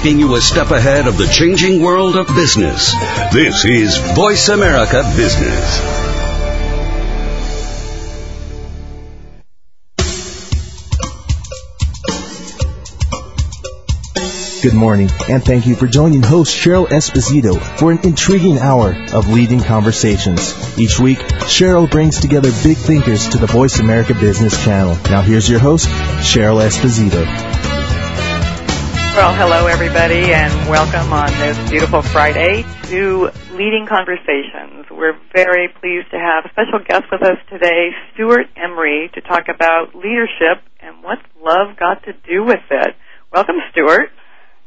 keeping you a step ahead of the changing world of business. This is Voice America Business. Good morning, and thank you for joining host Cheryl Esposito for an intriguing hour of leading conversations. Each week, Cheryl brings together big thinkers to the Voice America Business Channel. Now here's your host, Cheryl Esposito. Well, hello everybody, and welcome on this beautiful Friday to Leading Conversations. We're very pleased to have a special guest with us today, Stewart Emery, to talk about leadership and what's love got to do with it. Welcome, Stewart.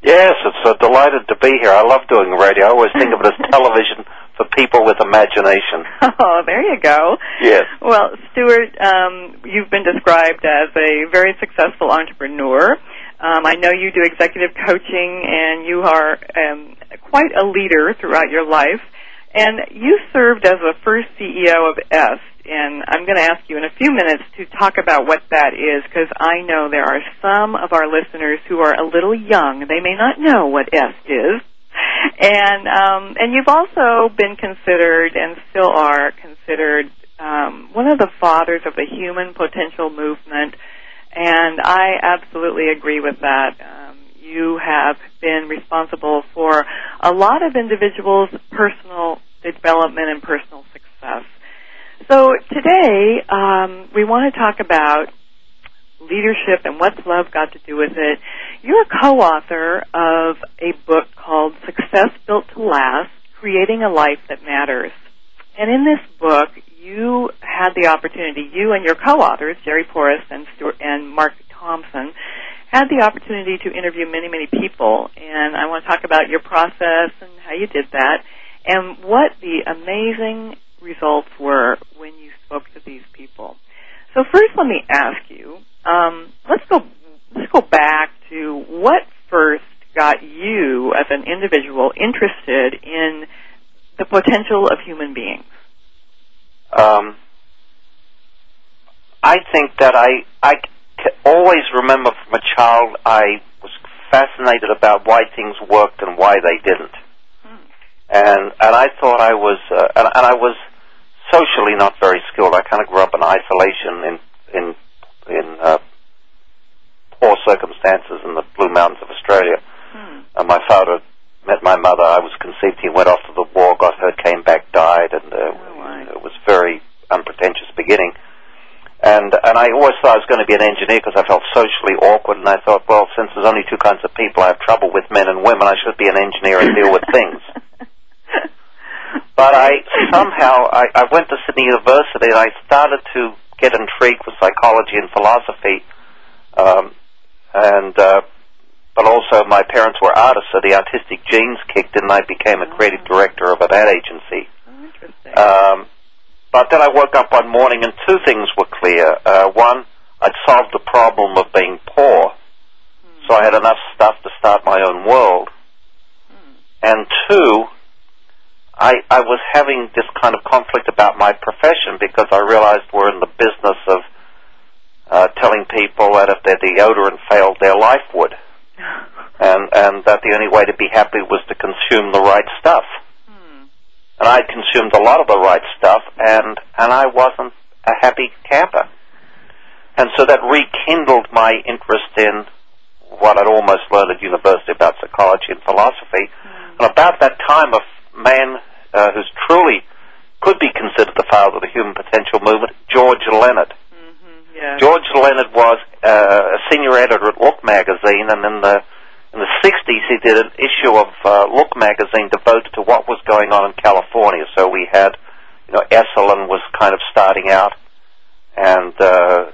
Yes, it's uh, delighted to be here. I love doing radio. I always think of it as television for people with imagination. Oh, there you go. Yes. Well, Stewart, um, you've been described as a very successful entrepreneur. Um, I know you do executive coaching, and you are um, quite a leader throughout your life. And you served as the first CEO of EST, and I'm going to ask you in a few minutes to talk about what that is because I know there are some of our listeners who are a little young. They may not know what EST is. And um, and you've also been considered and still are considered um, one of the fathers of the human potential movement, and I absolutely agree with that. Um, you have been responsible for a lot of individuals' personal development and personal success. So today, um, we want to talk about leadership and what's love got to do with it. You're a co-author of a book called Success Built to Last, Creating a Life That Matters. And in this book, you had the opportunity, you and your co-authors, Jerry Porras and, and Mark Thompson, had the opportunity to interview many, many people. And I want to talk about your process and how you did that and what the amazing results were when you spoke to these people. So first, let me ask you. Um, let's go. Let's go back to what first got you, as an individual, interested in the potential of human beings. Um, I think that I I always remember from a child I was fascinated about why things worked and why they didn't, and and I thought I was uh, and, and I was socially not very skilled. I kind of grew up in isolation in in in uh, poor circumstances in the Blue Mountains of Australia. Hmm. And my father met my mother. I was conceived. He went off to the war, got hurt, came back, died, and uh, Oh, my. it was very unpretentious beginning. And and I always thought I was going to be an engineer because I felt socially awkward. And I thought, well, since there's only two kinds of people, I have trouble with men and women. I should be an engineer and deal with things. But I somehow I, I went to Sydney University and I started to get intrigued with psychology and philosophy, um, and uh, but also my parents were artists, so the artistic genes kicked in. and I became a creative director of an ad agency. Oh, interesting. Um, but then I woke up one morning and two things were clear. Uh, one, I'd solved the problem of being poor, so I had enough stuff to start my own world. And two, I, I was having this kind of conflict about my profession because I realized we're in the business of uh, telling people that if their deodorant failed, their life would, and and that the only way to be happy was to consume the right stuff. Hmm. And I consumed a lot of the right stuff, and and I wasn't a happy camper. And so that rekindled my interest in what I'd almost learned at university about psychology and philosophy. And about that time, a man uh, who's truly could be considered the father of the human potential movement, George Leonard. Yeah. George Leonard was uh, a senior editor at Look magazine, and in the in the 60s he did an issue of uh, Look magazine devoted to what was going on in California. So we had, you know, Esalen was kind of starting out, and uh,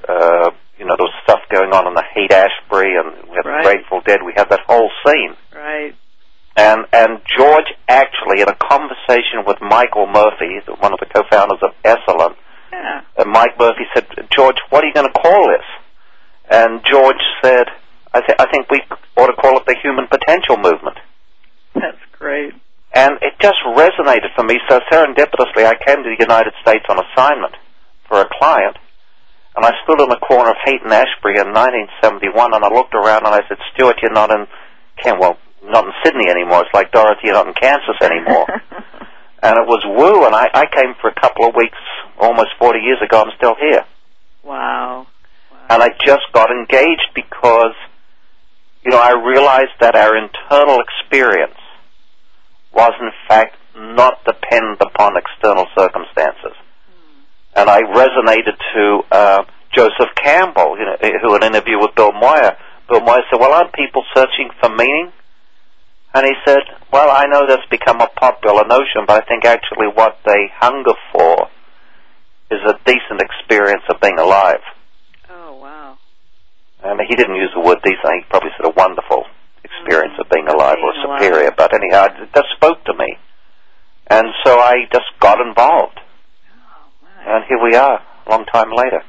uh, you know there was stuff going on in the Haight Ashbury, and we had Right. the Grateful Dead. We had that whole scene. Right. And and George actually, in a conversation with Michael Murphy, one of the co-founders of Esalen, Yeah. and Mike Murphy said, George, what are you going to call this? And George said, I, th- I think we ought to call it the Human Potential Movement. That's great. And it just resonated for me. So serendipitously, I came to the United States on assignment for a client, and I stood in the corner of Haight and Ashbury in 1971, and I looked around and I said, Stewart, you're not in Ken. Well, not in Sydney anymore. It's like Dorothy, you're not in Kansas anymore. and it was woo, and I, I came for a couple of weeks almost 40 years ago. I'm still here. wow. wow. And I just got engaged because, you know, I realized that our internal experience was in fact not dependent upon external circumstances. And I resonated to uh, Joseph Campbell, you know, who in an interview with Bill Moyer, Bill Moyer said, well, aren't people searching for meaning? And he said, well, I know that's become a popular notion, but I think actually what they hunger for is a decent experience of being alive. Oh, wow. And he didn't use the word decent. He probably said a wonderful experience of being alive being or alive. superior. But anyhow, just spoke to me. And so I just got involved. Oh. And here we are, a long time later.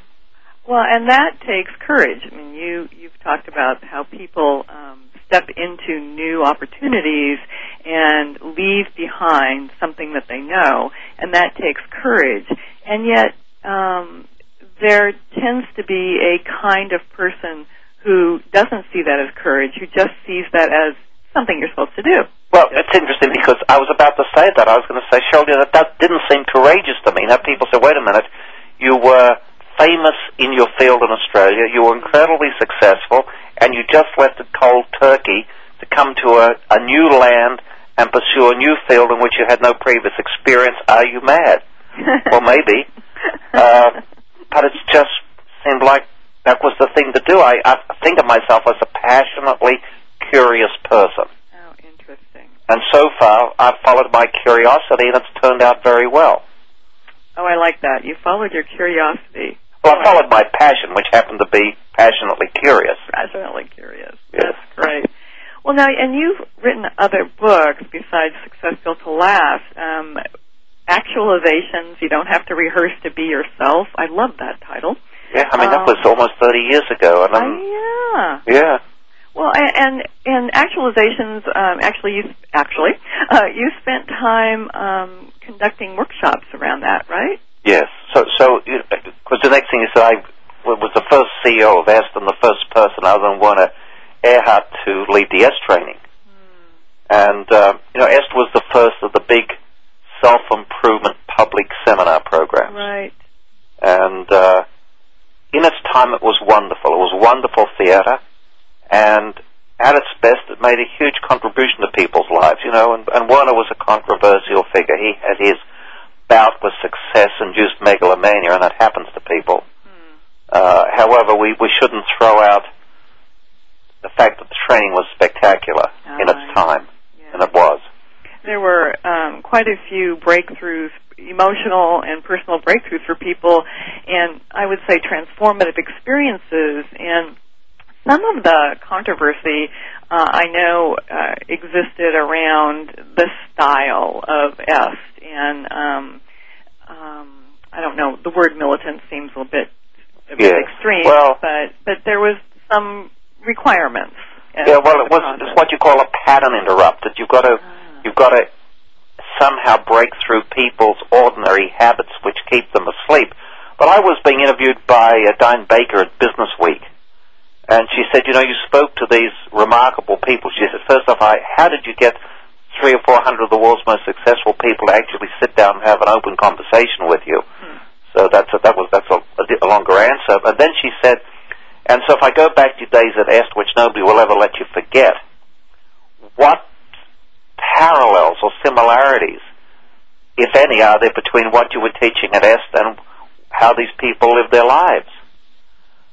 Well, and that takes courage. I mean, you you've talked about how people um, step into new opportunities and leave behind something that they know, and that takes courage. And yet, um, there tends to be a kind of person who doesn't see that as courage, who just sees that as something you're supposed to do. Well, it's interesting because I was about to say that. I was going to say, Sheldon, that that didn't seem courageous to me. Now people say, wait a minute, you were famous in your field in Australia, you were incredibly successful, and you just left it cold turkey to come to a, a new land and pursue a new field in which you had no previous experience. Are you mad? well, maybe. Uh, but it just seemed like that was the thing to do. I, I think of myself as a passionately curious person. oh, interesting. And so far, I've followed my curiosity, and it's turned out very well. Oh, I like that. You followed your curiosity. Well, I followed my passion, which happened to be passionately curious. passionately curious. Yes. That's great. Well, now, and you've written other books besides Success Built to Last. Um, actualizations, you don't have to rehearse to be yourself. I love that title. Yeah, I mean, Um, that was almost 30 years ago. And Oh, I'm, yeah. yeah. Well, and and actualizations. Um, actually, you actually uh, you spent time um, conducting workshops around that, right? Yes. So, so, because the next thing is that I was the first CEO of EST and the first person other than Werner Erhard to lead the EST training. And, uh, you know, EST was the first of the big self-improvement public seminar programs. Right. and uh, in its time it was wonderful. It was wonderful theater, and at its best it made a huge contribution to people's lives, you know, and, and Werner was a controversial figure. He had his bout with success induced megalomania, and that happens to people. Uh, however, we, we shouldn't throw out the fact that the training was spectacular in its time, Yeah. and it was. there were um, quite a few breakthroughs, emotional and personal breakthroughs for people, and I would say transformative experiences. And some of the controversy uh, I know uh, existed around the style of est, and um, um, I don't know. The word militant seems a bit a bit Yes. extreme, Well- but but there was some requirements. Yeah, well, it was it's what you call a pattern interrupted. You've got to Ah. you've got to somehow break through people's ordinary habits which keep them asleep. But I was being interviewed by uh, Diane Baker at Business Week, and she said, you know, you spoke to these remarkable people. She said, first off, I, how did you get three or four hundred of the world's most successful people to actually sit down and have an open conversation with you? Hmm. So that's a, that was that's a, a, a longer answer. But then she said, and so if I go back to days at Est, which nobody will ever let you forget, what parallels or similarities, if any, are there between what you were teaching at Est and how these people live their lives?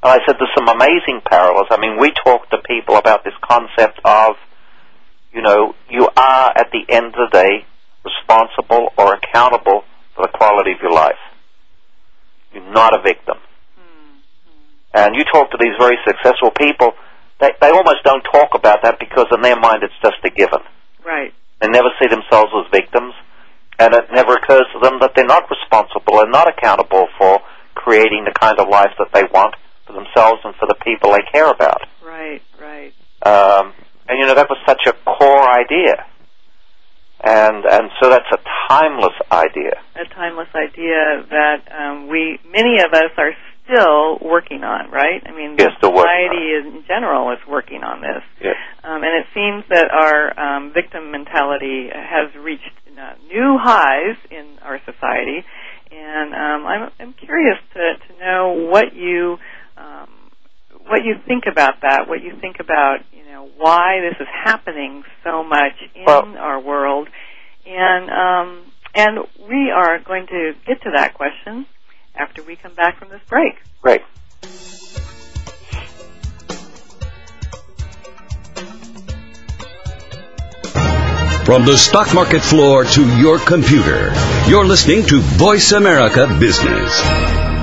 And I said, there's some amazing parallels. I mean, we talk to people about this concept of, you know, you are at the end of the day responsible or accountable for the quality of your life. You're not a victim. And you talk to these very successful people, they, they almost don't talk about that because in their mind it's just a given. Right. They never see themselves as victims, and it never occurs to them that they're not responsible and not accountable for creating the kind of life that they want for themselves and for the people they care about. Right. Right. Um, and you know that was such a core idea, and and so that's a timeless idea. a timeless idea that um, we many of us are still working on, right? I mean, Yes, society in general is working on this. Yes. Um, and it seems that our um, victim mentality has reached uh, new highs in our society. And um, I'm, I'm curious to, to know what you um, what you think about that. What you think about you know why this is happening so much in Well- our world, and um, and we are going to get to that question after we come back from this break. Great. From the stock market floor to your computer, you're listening to Voice America Business.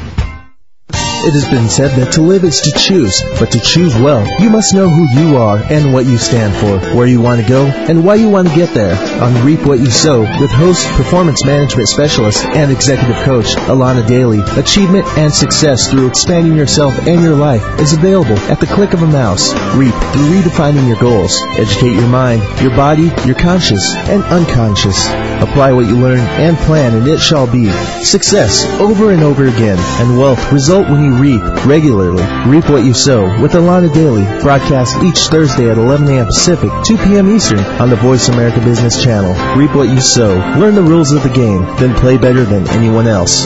It has been said that to live is to choose, but to choose well, you must know who you are and what you stand for, where you want to go, and why you want to get there. On Reap What You Sow, with host, performance management specialist, and executive coach Alana Daly, achievement and success through expanding yourself and your life is available at the click of a mouse. Reap through redefining your goals. Educate your mind, your body, your conscious and unconscious. Apply what you learn and plan, and it shall be success over and over again, and wealth result when you reap regularly. Reap what you sow with Alana Daily, broadcast each Thursday at 11 a.m. Pacific, 2 p.m. Eastern on the Voice America Business Channel. Reap what you sow. Learn the rules of the game, then play better than anyone else.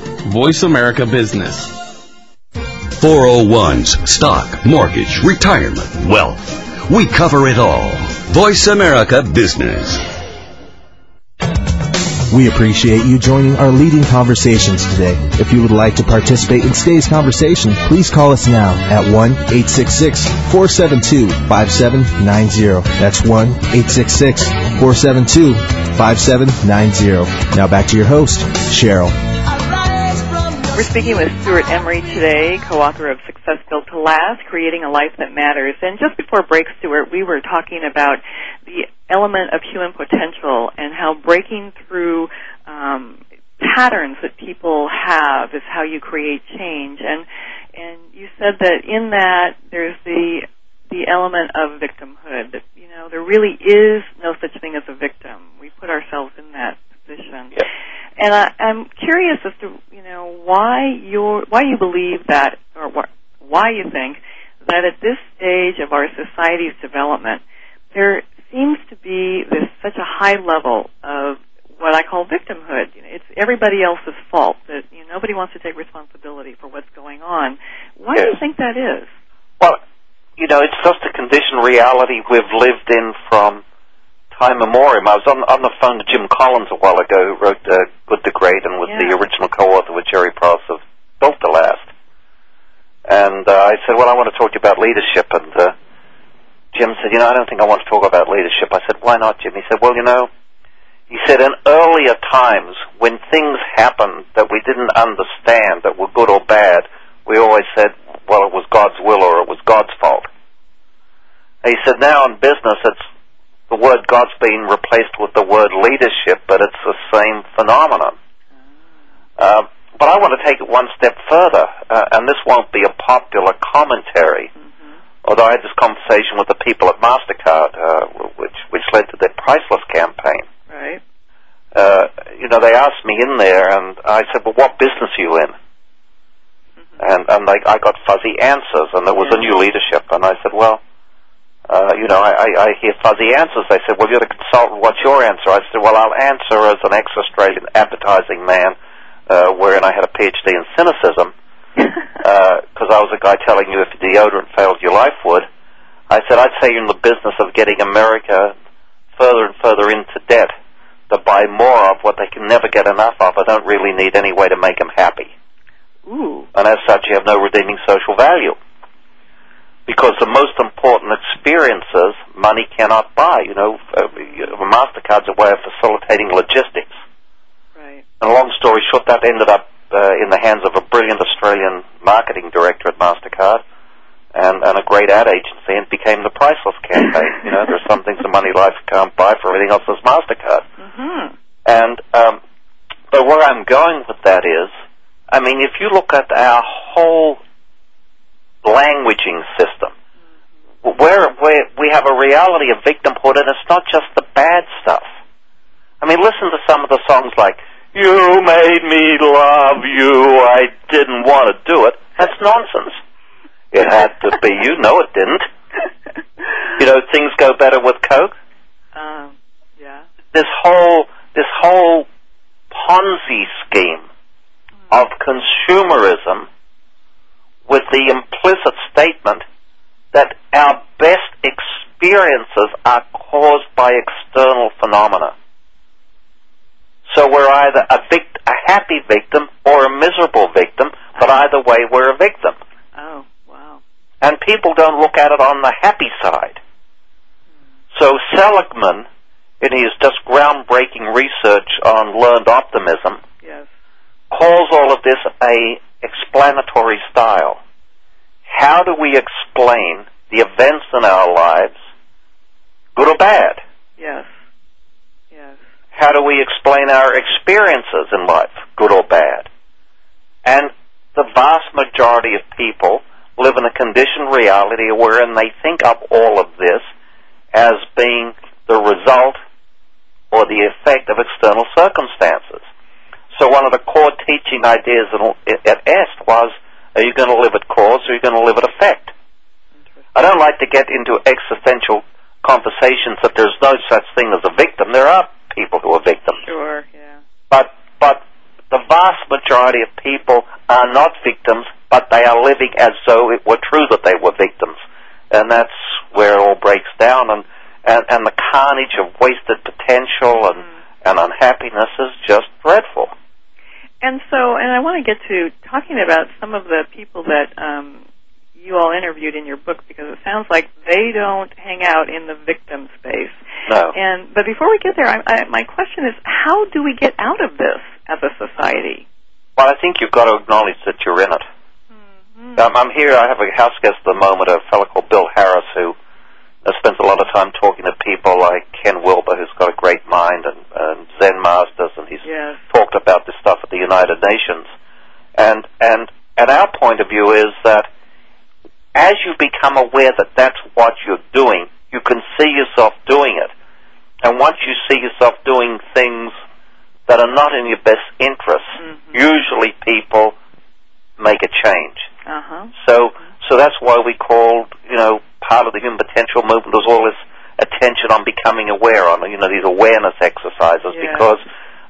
Voice America Business. 401s, stock, mortgage, retirement, wealth. We cover it all. Voice America Business. We appreciate you joining our leading conversations today. If you would like to participate in today's conversation, please call us now at 1-866-472-5790. That's 1-866-472-5790. Now back to your host, Cheryl. We're speaking with Stewart Emery today, co-author of Success Built to Last, Creating a Life That Matters. And just before break, Stewart, we were talking about the element of human potential and how breaking through um, patterns that people have is how you create change. And and you said that in that there's the the element of victimhood. That you know there really is no such thing as a victim. We put ourselves in that position. Yes. And I, I'm curious as to why you why you believe that, or wh- why you think that at this stage of our society's development, there seems to be this such a high level of what I call victimhood. You know, it's everybody else's fault. That you know, nobody wants to take responsibility for what's going on. Why do you think that is? Well, you know, it's just a conditioned reality we've lived in from time memoriam. I was on, on the phone to Jim Collins a while ago, who wrote uh, Good to Great and was the original co-author with Jerry Porras of Built to Last. And uh, I said, well, I want to talk to you about leadership. And uh, Jim said, you know, I don't think I want to talk about leadership. I said, why not, Jim? He said, well, you know, he said, in earlier times, when things happened that we didn't understand, that were good or bad, we always said, well, it was God's will or it was God's fault. And he said, now in business, it's the word God's been replaced with the word leadership, but it's the same phenomenon. Uh, but I want to take it one step further, uh, and this won't be a popular commentary. Although I had this conversation with the people at Mastercard, uh, which which led to their priceless campaign. Right. Uh, you know, they asked me in there, and I said, "Well, what business are you in?" And and they, I got fuzzy answers, and there was a new leadership, and I said, "Well, uh, you know, I, I, I hear fuzzy answers. They said, well, you're the consultant. What's your answer? I said, well, I'll answer as an ex-Australian advertising man, uh, wherein I had a PhD in cynicism, because uh, I was a guy telling you if deodorant failed, your life would. I said, I'd say you're in the business of getting America further and further into debt to buy more of what they can never get enough of. I don't really need any way to make them happy. Ooh. And as such, you have no redeeming social value because the most important experiences money cannot buy. You know, uh, Mastercard's a way of facilitating logistics. Right. And long story short, that ended up uh, in the hands of a brilliant Australian marketing director at Mastercard. And, and a great ad agency, and became the priceless campaign. you know, there's some things the money life can't buy for everything else is Mastercard. Mm-hmm. And um, but where I'm going with that is, I mean, if you look at our whole languaging system, where, where we have a reality of victimhood, and it's not just the bad stuff. I mean, listen to some of the songs like "You made me love you, I didn't want to do it." That's nonsense. It had to be. You know it didn't. You know, things go better with Coke. Um, yeah. This whole this whole Ponzi scheme of consumerism with the implicit statement that our best experiences are caused by external phenomena. So we're either a, vict- a happy victim or a miserable victim, but either way we're a victim. Oh, wow. And people don't look at it on the happy side. So Seligman, in his just groundbreaking research on learned optimism, Yes. calls all of this a explanatory style. How do we explain the events in our lives, good or bad? Yes. Yes. How do we explain our experiences in life, good or bad? And the vast majority of people live in a conditioned reality wherein they think of all of this as being the result or the effect of external circumstances. So one of the core teaching ideas at EST was, are you going to live at cause or are you going to live at effect? I don't like to get into existential conversations that there's no such thing as a victim. There are people who are victims. Sure, yeah. But, but the vast majority of people are not victims, but they are living as though it were true that they were victims. And that's where it all breaks down and, and, and the carnage of wasted potential and, mm. and unhappiness is just dreadful. And so, and I want to get to talking about some of the people that um, you all interviewed in your book because it sounds like they don't hang out in the victim space. No. And but before we get there, I, I, my question is, how do we get out of this as a society? Well, I think you've got to acknowledge that you're in it. Mm-hmm. Um, I'm here. I have a house guest at the moment, a fellow called Bill Harris, who uh, spends a lot of time talking to people like Ken Wilber, who's got a great mind, and, and Zen masters, and he's Yes. talked about this stuff at the United Nations. And and and our point of view is that as you become aware that that's what you're doing, you can see yourself doing it. And once you see yourself doing things that are not in your best interests, Mhm. usually people make a change. Uh huh. So, so that's why we called, you know, part of the human potential movement was all this attention on becoming aware on, you know, these awareness exercises Yeah. because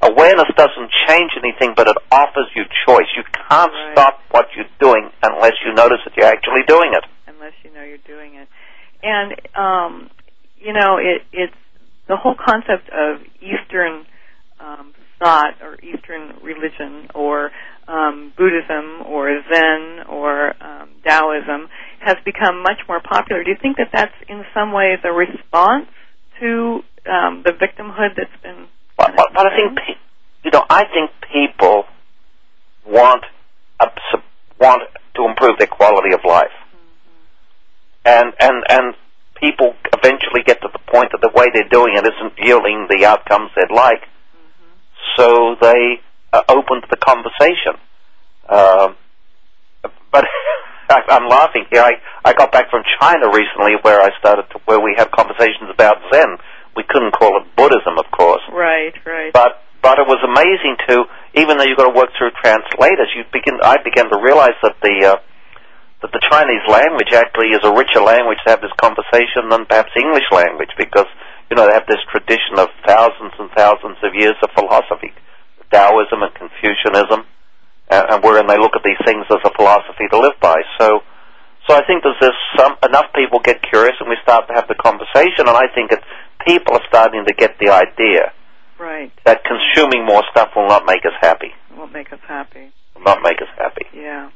awareness doesn't change anything, but it offers you choice. You can't Right. stop what you're doing unless you notice that you're actually doing it. unless you know you're doing it. And um, you know, it, it's the whole concept of Eastern um, thought or Eastern religion or um, Buddhism or Zen or um, Taoism has become much more popular. Do you think that that's in some ways a response to um, the victimhood that's been? But, but, but I think, you know, I think people want a, want to improve their quality of life, and and and people eventually get to the point that the way they're doing it isn't yielding the outcomes they'd like, so they are open to the conversation. Um, but I'm laughing here. I I got back from China recently, where I started to where we had conversations about Zen. We couldn't call it Buddhism, of course, Right, right. but but it was amazing to even though you've got to work through translators, you begin I began to realize that the uh, that the Chinese language actually is a richer language to have this conversation than perhaps English language because, you know, they have this tradition of thousands and thousands of years of philosophy, Taoism and Confucianism, and, and wherein they look at these things as a philosophy to live by. So, so I think there's this some enough people get curious and we start to have the conversation, and I think it, people are starting to get the idea Right. that consuming more stuff will not make us happy. Won't make us happy. Will not make us happy. Yeah.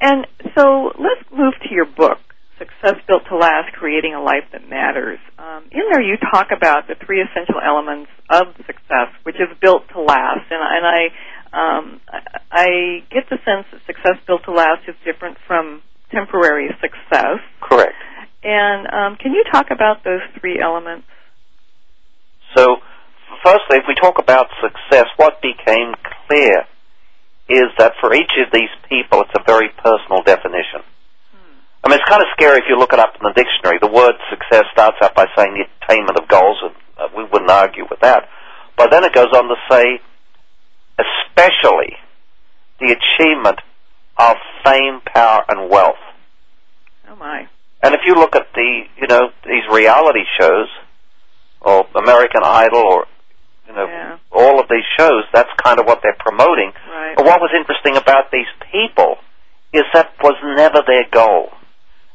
And so let's move to your book, Success Built to Last, Creating a Life That Matters. Um, in there you talk about the three essential elements of success, which is built to last. And, and I, um, I- get the sense that success built to last is different from temporary success. Correct. And um, can you talk about those three elements? So, firstly, if we talk about success, what became clear is that for each of these people, it's a very personal definition. I mean, it's kind of scary if you look it up in the dictionary. The word success starts out by saying the attainment of goals, and uh, we wouldn't argue with that. But then it goes on to say, especially the achievement of fame, power, and wealth. Oh my. And if you look at the, you know, these reality shows, or American Idol, or, you know, Yeah. all of these shows, that's kind of what they're promoting. Right. But what was interesting about these people is that was never their goal.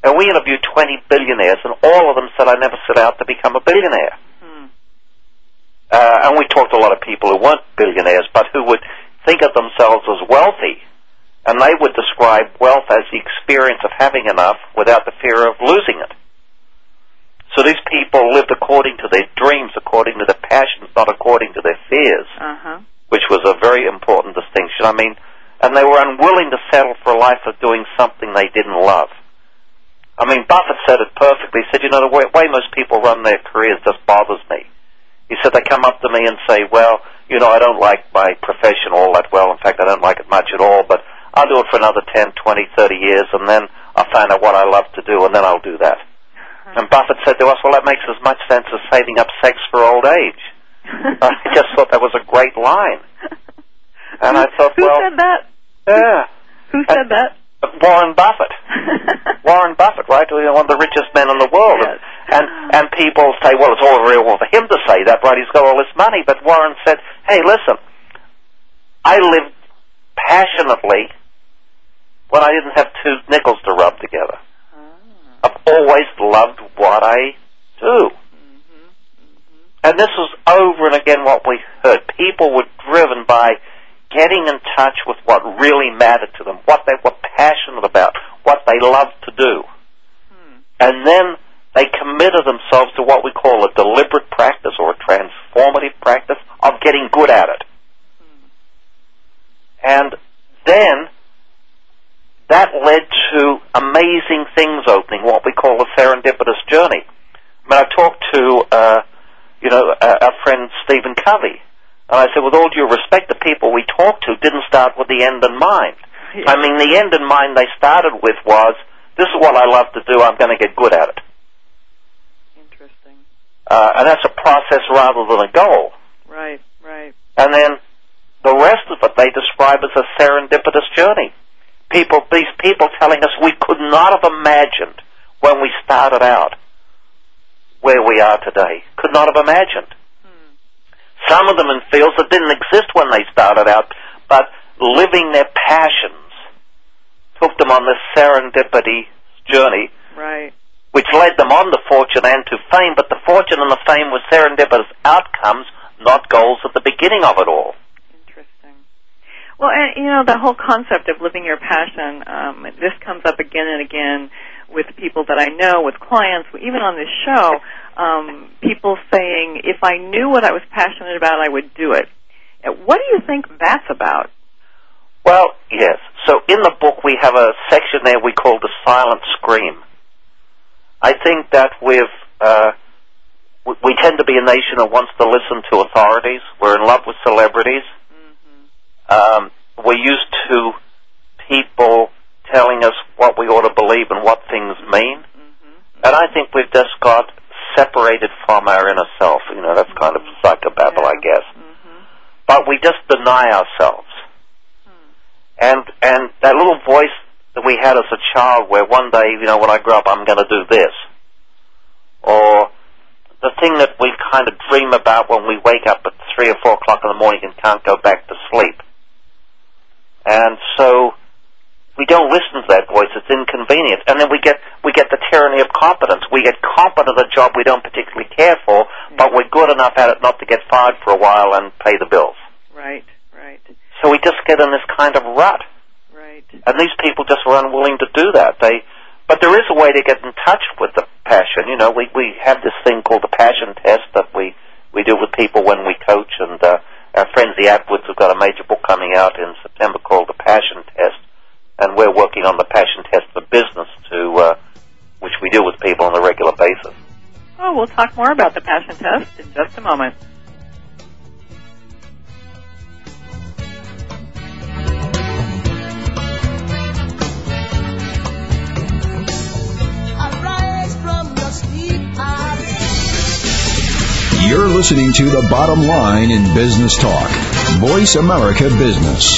And we interviewed 20 billionaires, and all of them said, I never set out to become a billionaire. Hmm. Uh, and we talked to a lot of people who weren't billionaires, but who would think of themselves as wealthy. And they would describe wealth as the experience of having enough without the fear of losing it. So these people lived according to their dreams, according to their passions, not according to their fears, Uh huh. which was a very important distinction. I mean, and they were unwilling to settle for a life of doing something they didn't love. I mean, Buffett said it perfectly. He said, you know, the way, way most people run their careers just bothers me. He said they come up to me and say, well, you know, I don't like my profession all that well. In fact, I don't like it much at all, but I'll do it for another 10, 20, 30 years, and then I'll find out what I love to do, and then I'll do that. Uh-huh. And Buffett said to us, well, that makes as much sense as saving up sex for old age. I just thought that was a great line. And I thought, Who well, said that? yeah, Who said that? Warren Buffett. Warren Buffett, right? One of the richest men in the world. Yes. And and people say, well, it's all very well for him to say that, right? He's got all this money. But Warren said, hey, listen, I lived passionately when I didn't have two nickels to rub together. Ah. I've always loved what I do. Mm-hmm. And this was over and again what we heard. People were driven by getting in touch with what really mattered to them, what they were passionate about, what they loved to do. And then they committed themselves to what we call a deliberate practice or a transformative practice of getting good at it. And then that led to amazing things opening, what we call a serendipitous journey. I mean, I talked to, uh, you know, uh, our friend Stephen Covey, and I said, with all due respect, the people we talked to didn't start with the end in mind. I mean, the end in mind they started with was, this is what I love to do, I'm going to get good at it. Interesting. Uh, and that's a process rather than a goal. Right, right. And then the rest of it they describe as a serendipitous journey. People, these people telling us we could not have imagined when we started out where we are today. Could not have imagined. Some of them in fields that didn't exist when they started out, but living their passions took them on this serendipity journey, Right. which led them on to fortune and to fame, but the fortune and the fame were serendipitous outcomes, not goals at the beginning of it all. Interesting. Well, and you know the whole concept of living your passion. Um, this comes up again and again with people that I know, with clients, even on this show. Um, people saying, "If I knew what I was passionate about, I would do it." Uh, What do you think that's about? Well, yes. So in the book we have a section there we call the silent scream. I think that we've uh, we, we tend to be a nation that wants to listen to authorities. We're in love with celebrities. Um, we're used to people telling us what we ought to believe and what things mean. Mm-hmm. And I think we've just got separated from our inner self. You know, that's kind of psychobabble, I guess. Mm-hmm. But we just deny ourselves. Hmm. And and that little voice that we had as a child where one day, you know, when I grow up, I'm going to do this. Or the thing that we kind of dream about when we wake up at 3 or 4 o'clock in the morning and can't go back to sleep. And don't listen to that voice. It's inconvenient. And then we get, we get the tyranny of competence. We get competent at a job we don't particularly care for, but we're good enough at it not to get fired for a while and pay the bills. Right, right, So we just get in this kind of rut. right. And these people just were unwilling to do that. They, but there is a way to get in touch with the passion. You know, we we have this thing called the passion test that we we do with people when we coach, and uh, our friends the Attwoods have got a major book coming out in September called the Passion Test, and we're working on the passion test for business to uh, which we do with people on a regular basis. Oh, we'll talk more about the passion test in just a moment. You're listening to The Bottom Line in Business Talk. Voice America Business.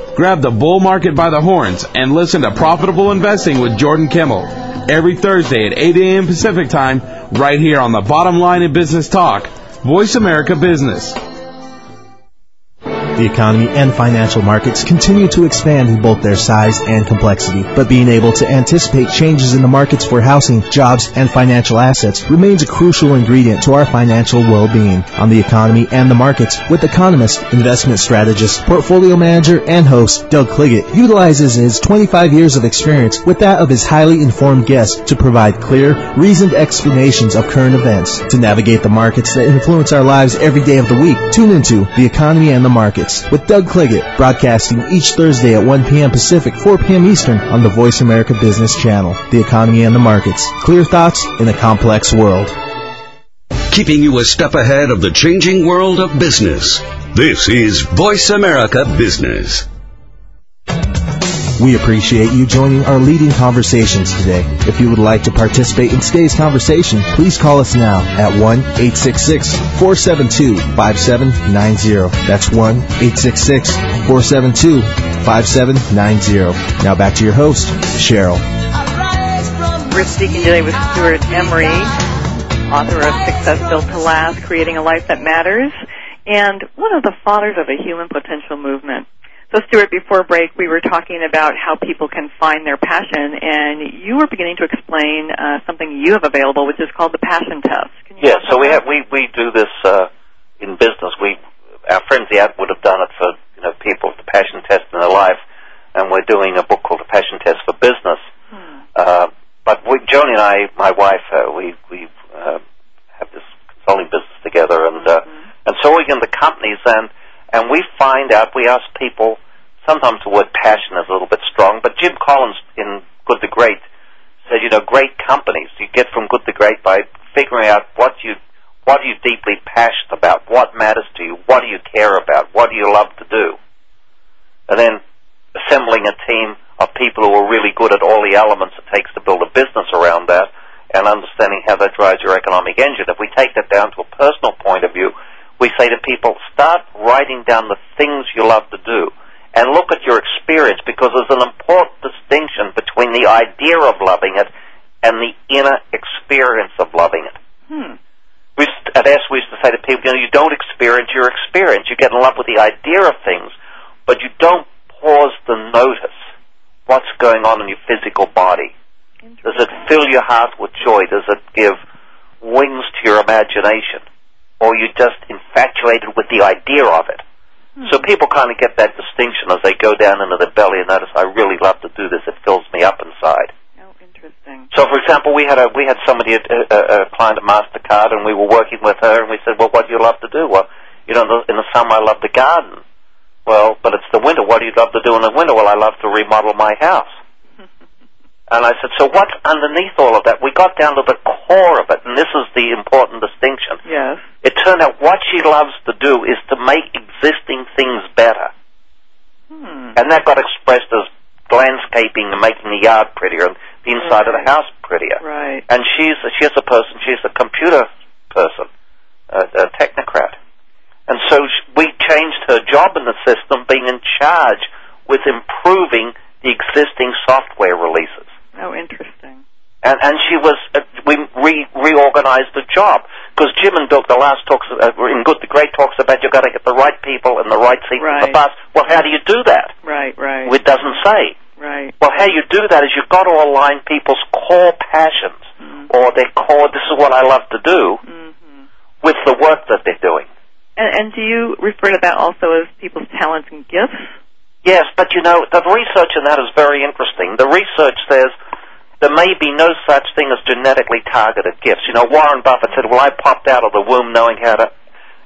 Grab the bull market by the horns and listen to Profitable Investing with Jordan Kimmel. Every Thursday at 8 a.m. Pacific Time, right here on the Bottom Line in Business Talk, Voice America Business. The economy and financial markets continue to expand in both their size and complexity, but being able to anticipate changes in the markets for housing, jobs, and financial assets remains a crucial ingredient to our financial well-being. On the economy and the markets, with economist, investment strategist, portfolio manager, and host Doug Cliggott utilizes his 25 years of experience with that of his highly informed guests to provide clear, reasoned explanations of current events. To navigate the markets that influence our lives every day of the week, tune into The Economy and the Markets with Doug Cliggott, broadcasting each Thursday at 1 p.m. Pacific, 4 p.m. Eastern on the Voice America Business Channel. The Economy and the Markets. Clear thoughts in a complex world. Keeping you a step ahead of the changing world of business. This is Voice America Business. We appreciate you joining our leading conversations today. If you would like to participate in today's conversation, please call us now at 1-866-472-5790. That's 1-866-472-5790. Now back to your host, Cheryl. We're speaking today with Stewart Emery, author of Success Built to Last, Creating a Life That Matters, and one of the fathers of the Human Potential Movement. So, Stewart, before break, we were talking about how people can find their passion, and you were beginning to explain uh, something you have available, which is called the Passion Test. Can you Yeah, so we have we we do this uh, in business. We our friends the Attwood have done it for you know people the passion test in their life, and we're doing a book called the Passion Test for Business. Hmm. Uh, but we, Joni and I, my wife, uh, we we uh, have this consulting business together, and uh, and so we get into companies, and and we find out we ask people. Sometimes the word passion is a little bit strong, but Jim Collins in Good to Great said, you know, great companies you get from good to great by figuring out what you what are you deeply passionate about, what matters to you, what do you care about, what do you love to do, and then assembling a team of people who are really good at all the elements it takes to build a business around that, and understanding how that drives your economic engine. If we take that down to a personal point of view, we say to people, start writing down the things you love to do and look at your experience because there's an important distinction between the idea of loving it and the inner experience of loving it. Hmm. We used at S we used to say to people, you know, you don't experience your experience. You get in love with the idea of things, but you don't pause to notice what's going on in your physical body. Does it fill your heart with joy? Does it give wings to your imagination, or you're just infatuated with the idea of it. Hmm. So people kind of get that distinction as they go down into the belly and notice, I really love to do this. It fills me up inside. Oh, interesting. So, for example, we had a we had somebody a, a, a client at Mastercard, and we were working with her, and we said, "Well, what do you love to do?" Well, you know, in the, in the summer I love to garden. Well, but it's the winter. What do you love to do in the winter? Well, I love to remodel my house. And I said, so what's underneath all of that? We got down to the core of it, and this is the important distinction. Yes. It turned out what she loves to do is to make existing things better. Hmm. And that got expressed as landscaping and making the yard prettier and the inside of the house prettier. Right. And she's she's a person. She's a computer person, a, a technocrat. And so we changed her job in the system, being in charge with improving the existing software releases. Oh, interesting. And and she was uh, we re- reorganized the job because Jim and Doug, the last talks uh, were in good the great talks about you got to get the right people in the right seat in the bus. Well, how do you do that? Right. Right. It doesn't say. right. Well, how you do that is you've got to align people's core passions Mm. or their core. This is what I love to do hmm with the work that they're doing. And, and do you refer to that also as people's talents and gifts? Yes, but you know the research in that is very interesting. The research says there may be no such thing as genetically targeted gifts. You know, Warren Buffett said, "Well, I popped out of the womb knowing how to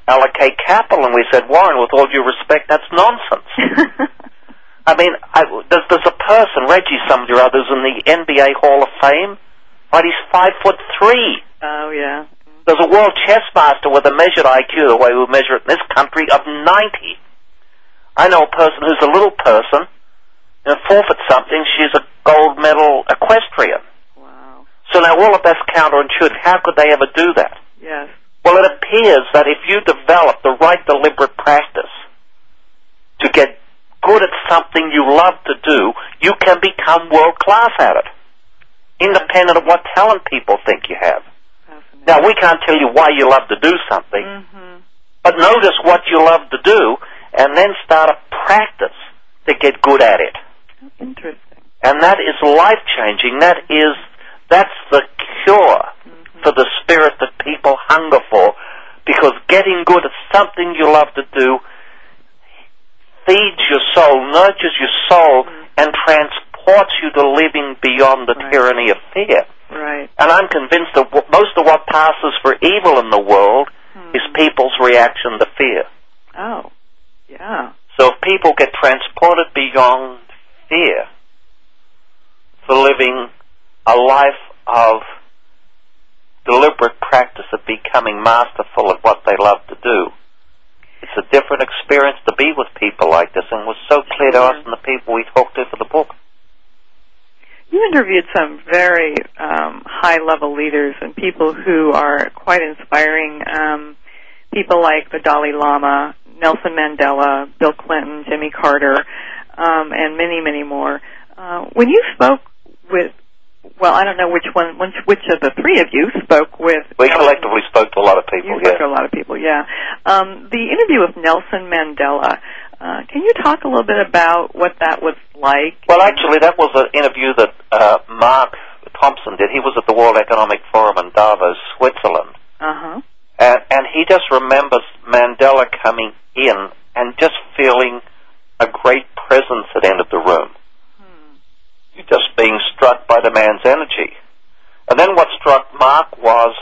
allocate capital," and we said, "Warren, with all due respect, that's nonsense." I mean, I, there's, there's a person, Reggie somebody or others, in the NBA Hall of Fame. Right, he's five foot three. oh, yeah. There's a world chess master with a measured IQ, the way we measure it in this country, of 90. I know a person who's a little person, and four foot something, she's a gold medal equestrian. Wow. So now all of that's counterintuitive. How could they ever do that? Yes. Well, it appears that if you develop the right deliberate practice to get good at something you love to do, you can become world class at it, independent of what talent people think you have. Now, we can't tell you why you love to do something, hmm but notice what you love to do and then start a practice to get good at it. Interesting. And that is life changing. That is, that's the cure mm-hmm. for the spirit that people hunger for. Because getting good at something you love to do feeds your soul, nurtures your soul, mm-hmm. and transports you to living beyond the Right. tyranny of fear. Right. And I'm convinced that most of what passes for evil in the world hmm. is people's reaction to fear. Oh. Yeah. So if people get transported beyond fear for living a life of deliberate practice of becoming masterful at what they love to do, it's a different experience to be with people like this and was so clear to us and the people we talked to for the book. You interviewed some very um, high level leaders and people who are quite inspiring. Um, people like the Dalai Lama, Nelson Mandela, Bill Clinton, Jimmy Carter, um, and many, many more. Uh, when you spoke with, well, I don't know which one, which, which of the three of you spoke with. We collectively spoke to a lot of people, You yeah. spoke to a lot of people, yeah. Um, the interview with Nelson Mandela. Uh, can you talk a little bit about what that was like? Well, actually, that was an interview that uh, Mark Thompson did. He was at the World Economic Forum in Davos, Switzerland. Uh huh. And, he just remembers Mandela coming in and just feeling a great presence at the end of the room. Hmm. Just being struck by the man's energy. And then what struck Mark was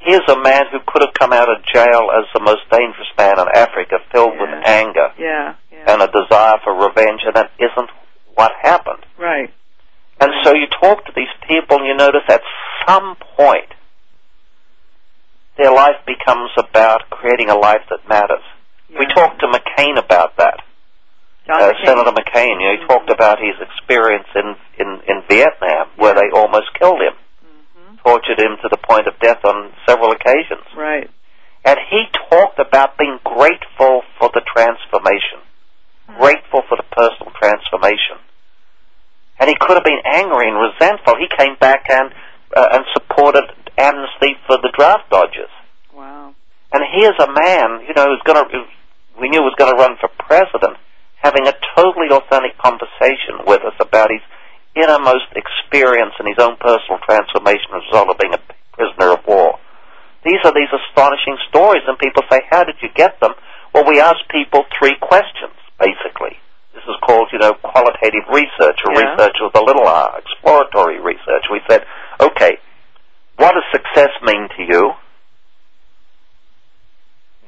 here's a man who could have come out of jail as the most dangerous man in Africa, filled with anger Yeah. Yeah. and a desire for revenge, and that isn't what happened. right. And so you talk to these people and you notice at some point their life becomes about creating a life that matters. We talked to McCain about that. John Uh, McCain. Senator McCain, you know, he talked about his experience in, in, in Vietnam where Yeah. they almost killed him, Mhm. tortured him to the point of death on several occasions. Right. And he talked about being grateful for the transformation, grateful for the personal transformation. And he could have been angry and resentful. He came back and uh, and supported amnesty for the draft dodgers. Wow. And here's a man, you know, who's going to we knew was going to run for president, having a totally authentic conversation with us about his innermost experience and his own personal transformation as a result of being a prisoner of war. These are these astonishing stories, and people say, "How did you get them?" Well, we ask people three questions, basically. This is called, you know, qualitative research or Yeah. research with a little r, exploratory research. We said, okay, what does success mean to you?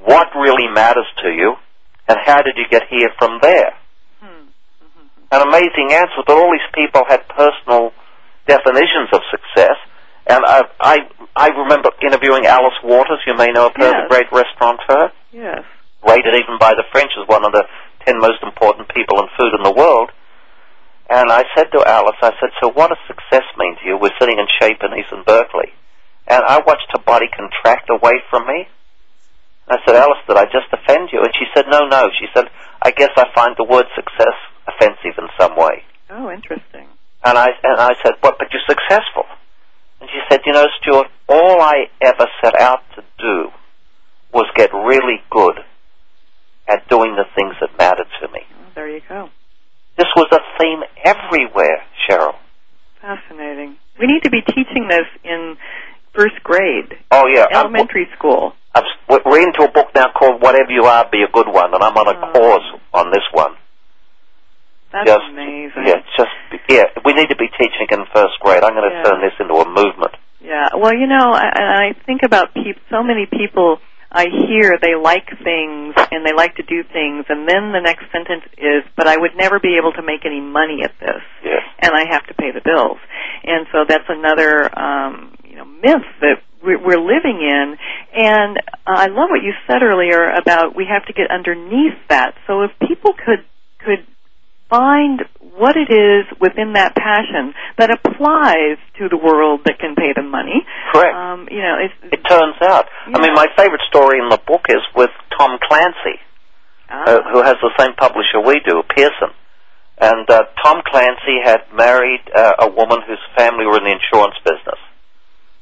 What really matters to you? And how did you get here from there? An amazing answer, but all these people had personal definitions of success. And I, I, I remember interviewing Alice Waters. You may know of her, Yes. the great restaurateur Yes. rated even by the French as one of the ten most important people in food in the world. And I said to Alice, I said, so what does success mean to you? We're sitting in Chez Panisse Berkeley. And I watched her body contract away from me. I said, Alice, did I just offend you? And she said, no, no. She said, I guess I find the word success offensive in some way. Oh, interesting. And I and I said, "What? But you're successful." And she said, "You know, Stewart, all I ever set out to do was get really good at doing the things that mattered to me. There you go. This was a theme everywhere, Cheryl. Fascinating. We need to be teaching this in first grade, Oh yeah, I'm- elementary school. I'm, we're into a book now called "Whatever You Are, Be a Good One," and I'm on a Oh. course on this one. That's just, amazing. Yeah, just yeah. We need to be teaching in first grade. I'm going to Yeah. turn this into a movement. Yeah. Well, you know, I, I think about peop- so many people I hear they like things and they like to do things, and then the next sentence is, "But I would never be able to make any money at this, Yes. and I have to pay the bills." And so that's another, um, you know, myth that we're, we're living in. And I love what you said earlier about we have to get underneath that. So if people could could find what it is within that passion that applies to the world that can pay them money. Correct. Um, you know, it's It turns out. I mean, my favorite story in the book is with Tom Clancy. ah, uh, who has the same publisher we do, Pearson. And uh, Tom Clancy had married uh, a woman whose family were in the insurance business.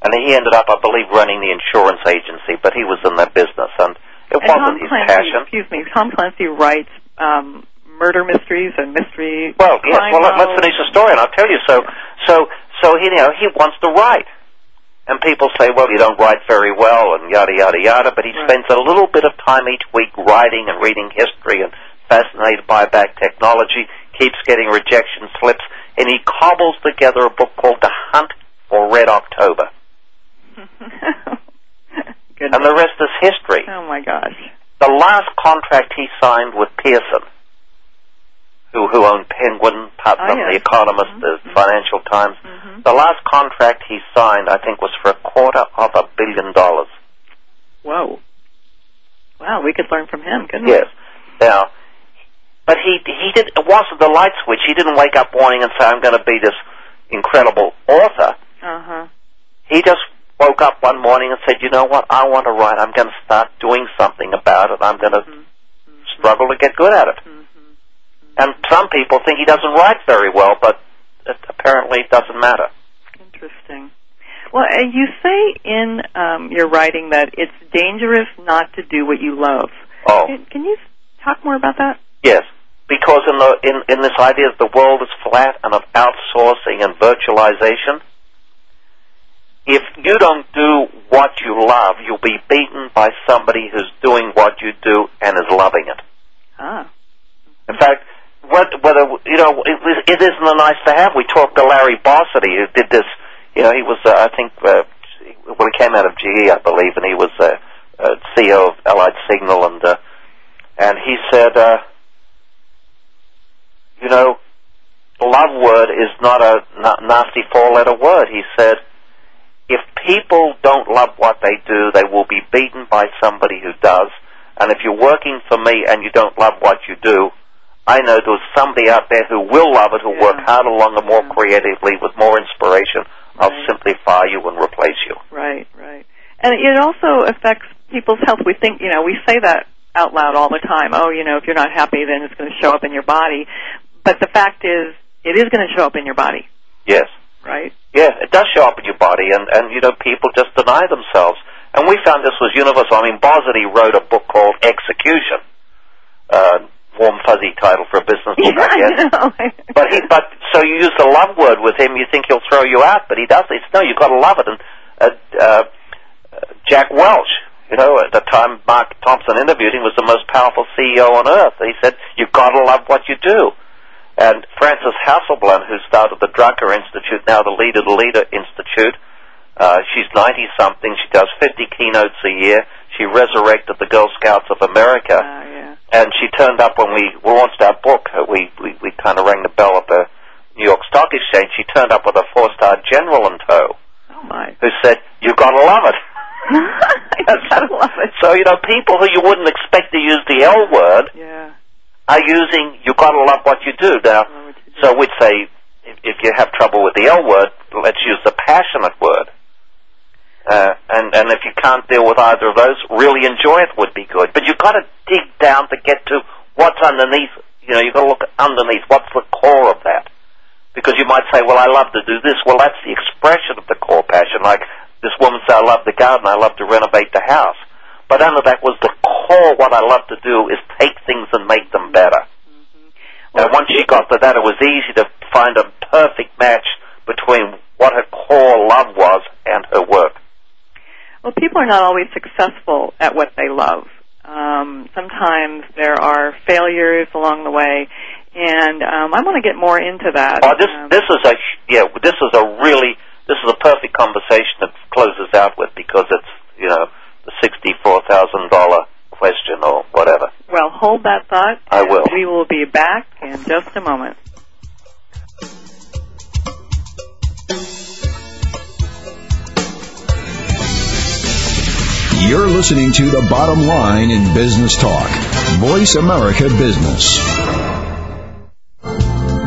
And he ended up, I believe, running the insurance agency, but he was in that business, and it and wasn't Tom his Clancy, passion. excuse me, Tom Clancy writes um, murder mysteries and mystery. Well, yes. Well, let, let's finish the story, and I'll tell you. So, so, so he, you know, he wants to write, and people say, "Well, you don't write very well," and yada yada yada. But he Right. spends a little bit of time each week writing and reading history, and fascinated by back technology. Keeps getting rejection slips, and he cobbles together a book called "The Hunt for Red October," and the rest is history. oh my gosh. The last contract he signed with Pearson, who who owned Penguin, Putnam, Oh, The yes. Economist, Mhm. the Financial Times. Mhm. The last contract he signed, I think, was for a quarter of a billion dollars. Whoa. Wow, we could learn from him, couldn't we? Yes. Now, but he he did. It wasn't the light switch. He didn't wake up morning and say, "I'm going to be this incredible author." Uh huh. He just woke up one morning and said, "You know what? I want to write. I'm going to start doing something about it. I'm going to Mhm. struggle to get good at it." Mhm. And some people think he doesn't write very well, but it apparently it doesn't matter. Interesting. Well, you say in um, your writing that it's dangerous not to do what you love. Oh, Can, can you talk more about that? yes. Because in the in, in this idea that the world is flat and of outsourcing and virtualization, if you don't do what you love, you'll be beaten by somebody who's doing what you do and is loving it. Ah. In fact, what, whether you know, it, it isn't a nice to have. We talked to Larry Bossidy, who did this. You know, he was, uh, I think, uh, he came out of GE, I believe, and he was uh, uh, CEO of Allied Signal, and uh, and he said, uh, you know, love word is not a na- nasty four-letter word. He said, if people don't love what they do, they will be beaten by somebody who does. And if you're working for me and you don't love what you do, I know there's somebody out there who will love it, who Yeah. work harder, longer, more Yeah. creatively, with more inspiration. I'll Right. simply fire you and replace you. Right, right. And it also affects people's health. We think, you know, we say that out loud all the time. Oh, you know, if you're not happy, then it's going to show up in your body. But the fact is, it is going to show up in your body, Yes. right? Yeah, it does show up in your body, and, and you know, people just deny themselves. And we found this was universal. I mean, Bossidy wrote a book called Execution. Uh, warm, fuzzy title for a business book, I guess. I. But he, but so you use the love word with him, you think he'll throw you out, but he doesn't. It's no, you've got to love it. And uh, uh, Jack Welch, you know, at the time Mark Thompson interviewed him, was the most powerful CEO on earth. He said, "You've got to love what you do." And Frances Hesselbein, who started the Drucker Institute, now the Leader to Leader Institute, uh, she's 90 something. She does 50 keynotes a year. She resurrected the Girl Scouts of America. Uh, yeah. And she turned up when we launched our book. Uh, We, we, we kind of rang the bell at the New York Stock Exchange. She turned up with a four star general in tow Oh my. who said, You've got to love it. I gotta love it. So, you know, people who you wouldn't expect to use the L word Yeah. are using, you've got to love what you do. Now, you do. so we'd say, if, if you have trouble with the L word, let's use the passionate word. Uh, and, and if you can't deal with either of those, really enjoy it would be good. But you've got to dig down to get to what's underneath. You know, you've got to look underneath. What's the core of that? Because you might say, well, I love to do this. Well, that's the expression of the core passion. Like this woman said, I love the garden. I love to renovate the house. But under that was the core. What I love to do is take things and make them better. And once she got to that, it was easy to find a perfect match between what her core love was and her work. Well, people are not always successful at what they love. Um, sometimes there are failures along the way, and um, I want to get more into that. Oh, this Um, this is a yeah. This is a really this is a perfect conversation that closes out with because it's you know the sixty four thousand dollar question or whatever. well, hold that thought. I will. We will be back in just a moment. You're listening to The Bottom Line in Business Talk. Voice America Business.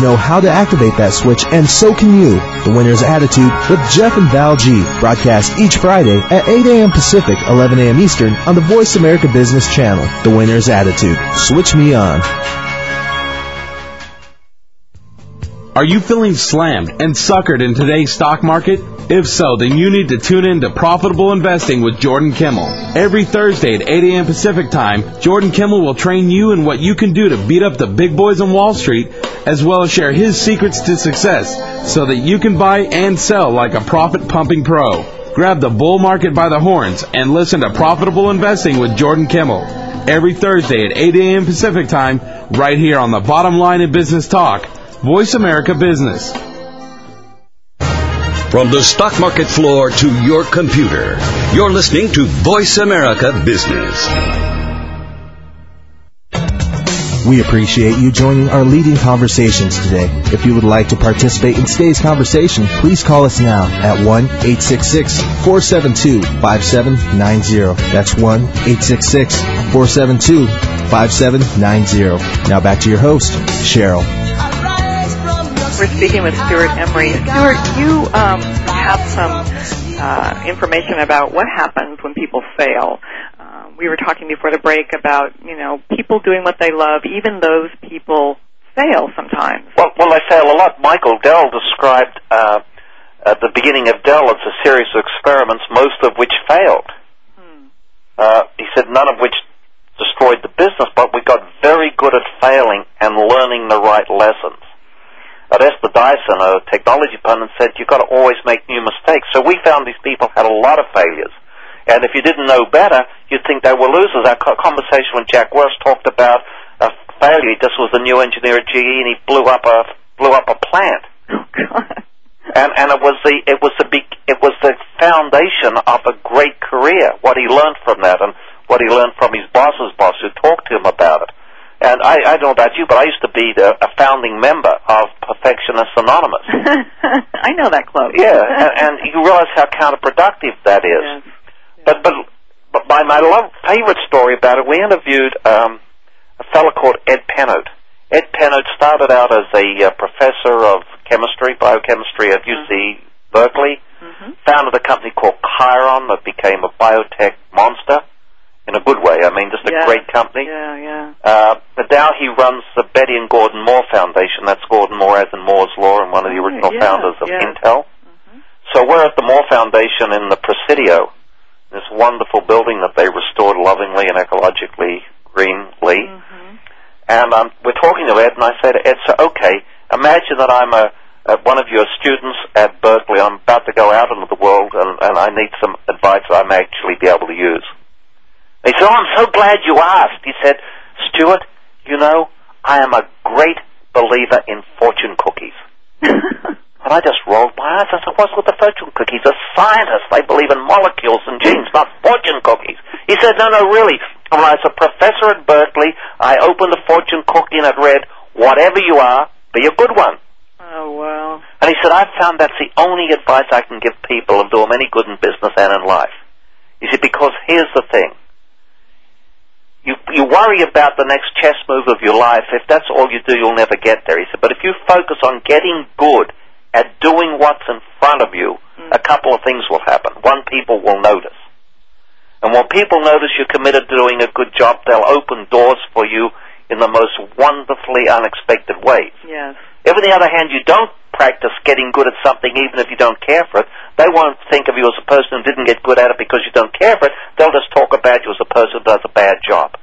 know how to activate that switch, and so can you. The Winner's Attitude with Jeff and Val G. Broadcast each Friday at 8 a.m. Pacific, 11 a.m. Eastern on the Voice America Business Channel. The Winner's Attitude. Switch me on. Are you feeling slammed and suckered in today's stock market? If so, then you need to tune in to Profitable Investing with Jordan Kimmel. Every Thursday at 8 a.m. Pacific Time, Jordan Kimmel will train you in what you can do to beat up the big boys on Wall Street, as well as share his secrets to success so that you can buy and sell like a profit pumping pro. Grab the bull market by the horns and listen to Profitable Investing with Jordan Kimmel. Every Thursday at 8 a.m. Pacific Time, right here on the bottom line in business talk. Voice America Business. From the stock market floor to your computer, you're listening to Voice America Business. We appreciate you joining our leading conversations today. If you would like to participate in today's conversation, please call us now at 1-866-472-5790. That's 1-866-472-5790. Now back to your host, Cheryl. We're speaking with Stewart Emery. Stewart, you um, have some uh, information about what happens when people fail. Uh, we were talking before the break about you know people doing what they love, even those people fail sometimes. Well, well, they fail a lot. Michael Dell described uh, at the beginning of Dell as a series of experiments, most of which failed. Uh, he said none of which destroyed the business, but we got very good at failing and learning the right lessons. At Esther Dyson, a technology pundit, said you've got to always make new mistakes. So we found these people had a lot of failures. And if you didn't know better, you'd think they were losers. Our co- conversation with Jack Welch talked about a failure. this was a new engineer at GE, and he blew up a blew up a plant. Oh God. And and it was the it was the be, it was the foundation of a great career. What he learned from that, and what he learned from his boss's boss, who talked to him about it. And I, I don't know about you, but I used to be the, a founding member of Perfectionists Anonymous. I know that club. Yeah, and, and you realize how counterproductive that is. Yes. But but but my my love, favorite story about it, we interviewed um, a fellow called Ed Penhoet. Ed Penhoet started out as a uh, professor of chemistry, biochemistry at UC Berkeley. Mm-hmm. Founded a company called Chiron that became a biotech monster in a good way. I mean, just a Yeah. great company. Yeah, yeah. Uh, but now he runs the Betty and Gordon Moore Foundation. That's Gordon Moore as in Moore's Law and one of the Oh, original yeah, founders of yeah. Intel. Mhm. So we're at the Moore Foundation in the Presidio, this wonderful building that they restored lovingly and ecologically greenly. Mm-hmm. And um, we're talking to Ed, and I say to Ed, so okay, imagine that I'm a, a one of your students at Berkeley. I'm about to go out into the world, and, and I need some advice that I may actually be able to use. He said, oh, I'm so glad you asked. He said, Stewart, you know, I am a great believer in fortune cookies. And I just rolled my eyes. I said, what's with the fortune cookies? A scientist. They believe in molecules and genes, not fortune cookies. He said, no, no, really. And when I was a professor at Berkeley, I opened a fortune cookie and it read, whatever you are, be a good one. oh wow. And he said, I've found that's the only advice I can give people and do them any good in business and in life. He said, because here's the thing. You, you worry about the next chess move of your life. If that's all you do, you'll never get there. He said, but if you focus on getting good at doing what's in front of you, hmm. a couple of things will happen. One, people will notice. And when people notice you're committed to doing a good job, they'll open doors for you in the most wonderfully unexpected ways. Yes. If, on the other hand, you don't practice getting good at something, even if you don't care for it, they won't think of you as a person who didn't get good at it because you don't care for it. They'll just talk about you as a person who does a bad job.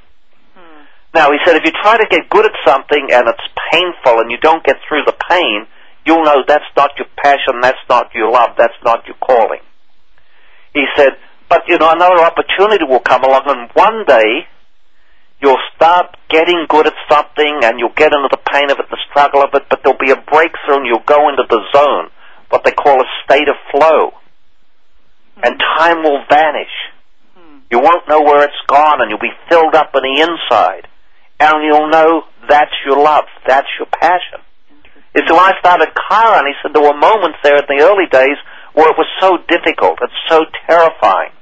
Hmm. Now, he said, if you try to get good at something and it's painful and you don't get through the pain, you'll know that's not your passion, that's not your love, that's not your calling. He said, but you know, another opportunity will come along and one day you'll start getting good at something and you'll get into the pain of it, the struggle of it, but there'll be a breakthrough and you'll go into the zone, what they call a state of flow. And time will vanish. Hmm. You won't know where it's gone and you'll be filled up on the inside. And you'll know that's your love, that's your passion. He said, when I started Chiron, he said there were moments there in the early days where it was so difficult, it's so terrifying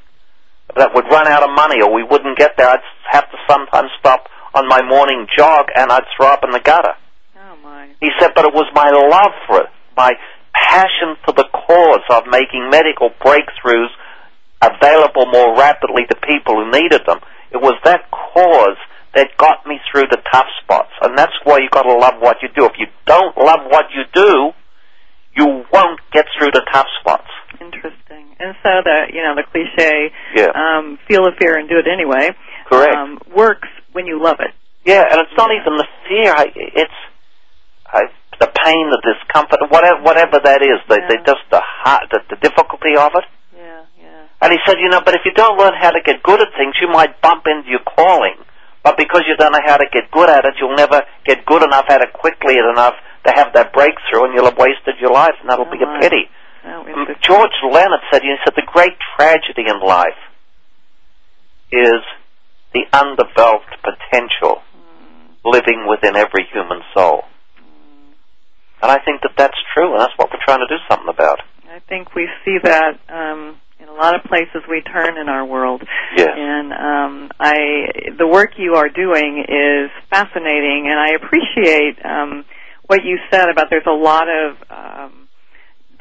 that we'd run out of money or we wouldn't get there. I'd have to sometimes stop on my morning jog and I'd throw up in the gutter. Oh my. He said, but it was my love for it, my passion for the cause of making medical breakthroughs available more rapidly to people who needed them. It was that cause that got me through the tough spots. And that's why you've gotta love what you do. If you don't love what you do, you won't get through the tough spots. Interesting. And so the you know the cliche, Yeah. um, feel the fear and do it anyway, Correct. um, works when you love it. Yeah, and it's not even the fear. I, it's I, the pain, the discomfort, whatever, whatever that is. The, the, Yeah. just the, hard, the the difficulty of it. Yeah, yeah. And he said, you know, but if you don't learn how to get good at things, you might bump into your calling. But because you don't know how to get good at it, you'll never get good enough at it quickly enough to have that breakthrough, and you'll have wasted your life, and that'll be a Right. pity. Oh, Mm. George Leonard said, he said, the great tragedy in life is the undeveloped potential living within every human soul. And I think that that's true, and that's what we're trying to do something about. I think we see that um, in a lot of places we turn in our world. Yes. And um, I, the work you are doing is fascinating, and I appreciate um, what you said about there's a lot of um,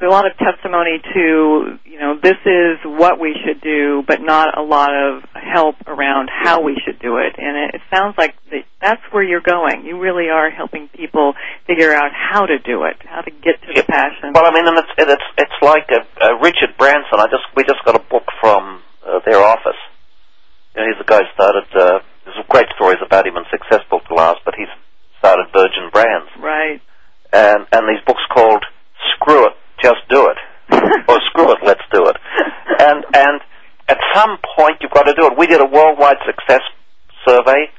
a lot of testimony to you know this is what we should do, but not a lot of help around how we should do it. And it, sounds like that's where you're going. You really are helping people figure out how to do it, how to get to the passion. Well, I mean, and it's it's it's like uh, uh, Richard Branson. I just we just got a book from uh, their office. You know, he's the guy who started. Uh, there's some great stories about him and Success Built to Last, but he's started Virgin Brands, right. and and these books called "Screw It, just do it. or screw it, let's do it. And and at some point you've got to do it. We did a worldwide success survey,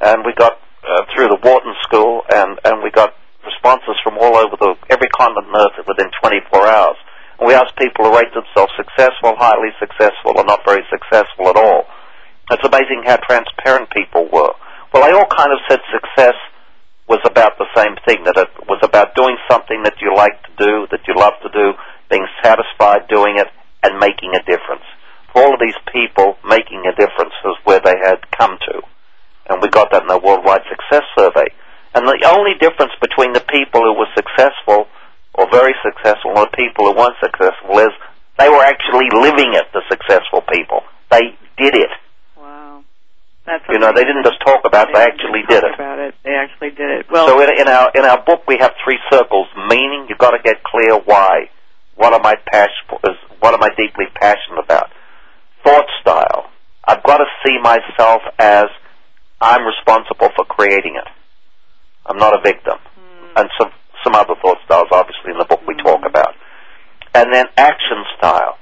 and we got uh, through the Wharton School, and and we got responses from all over the every continent on Earth within 24 hours. And we asked people to rate themselves successful, highly successful, or not very successful at all. It's amazing how transparent people were. Well, they all kind of said success was about the same thing, that it was about doing something that you like to do, that you love to do, being satisfied doing it, and making a difference. For all of these people, making a difference is where they had come to. And we got that in the Worldwide Success Survey. And the only difference between the people who were successful or very successful and the people who weren't successful is they were actually living it, the successful people. They did it. Wow. That's You know, they didn't just talk about it, they actually did it. About it. They actually did it. Well, So in, in our in our book we have three circles. Meaning, you've got to get clear why. What am I passionate? Is, what am I deeply passionate about? Thought style. I've got to see myself as I'm responsible for creating it. I'm not a victim. Hmm. And some some other thought styles, obviously, in the book we hmm. talk about. And then action style.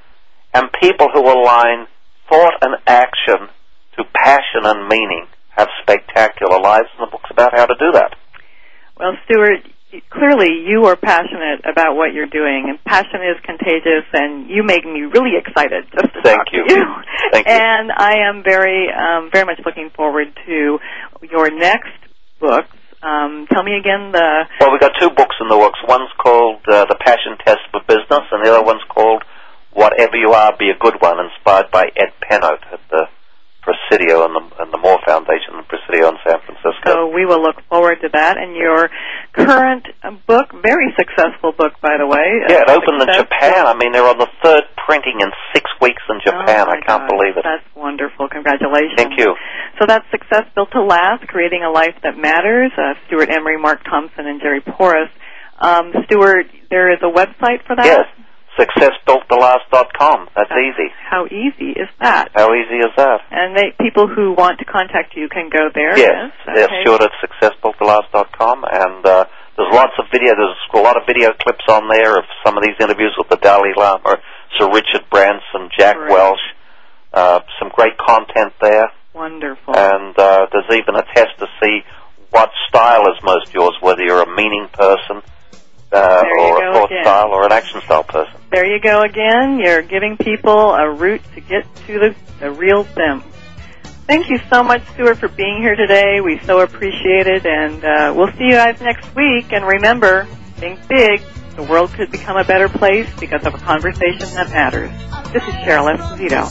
And people who align thought and action to passion and meaning have spectacular lives, and the book's about how to do that. Well, Stewart, clearly you are passionate about what you're doing, and passion is contagious, and you make me really excited just to Thank talk you. to you. Thank you. And I am very, um, very much looking forward to your next books. Um, tell me again the. Well, we've got two books in the works. One's called uh, The Passion Test for Business, and the other one's called Whatever You Are, Be a Good One, inspired by Ed Penhoet at the Presidio and the, and the Moore Foundation in Presidio in San Francisco. So we will look forward to that. And your current uh, book, very successful book, by the way. yeah, it uh, opened in Japan. I mean, they're on the third printing in six weeks in Japan. Oh, I can't gosh, believe it. That's wonderful. Congratulations. Thank you. So that's Success Built to Last, Creating a Life That Matters. Uh, Stewart Emery, Mark Thompson, and Jerry Porras. Um, Stewart, there is a website for that? Yes, successbuilttolast.com. That's easy. How easy is that? How easy is that? And they, people who want to contact you can go there? Yes, yes, Okay. Stewart at successbuilttolast.com, and uh, there's lots of video. There's a lot of video clips on there of some of these interviews with the Dalai Lama, Sir Richard Branson, Jack. Welch. Uh, some great content there, Wonderful. and uh, there's even a test to see what style is most yours, whether you're a meaning person uh, There you or go a thought again. style or an action style person. there you go again. You're giving people a route to get to the, the real them. Thank you so much, Stewart, for being here today. We so appreciate it, and uh, we'll see you guys next week. And remember, think big. The world could become a better place because of a conversation that matters. This is Cheryl Esposito.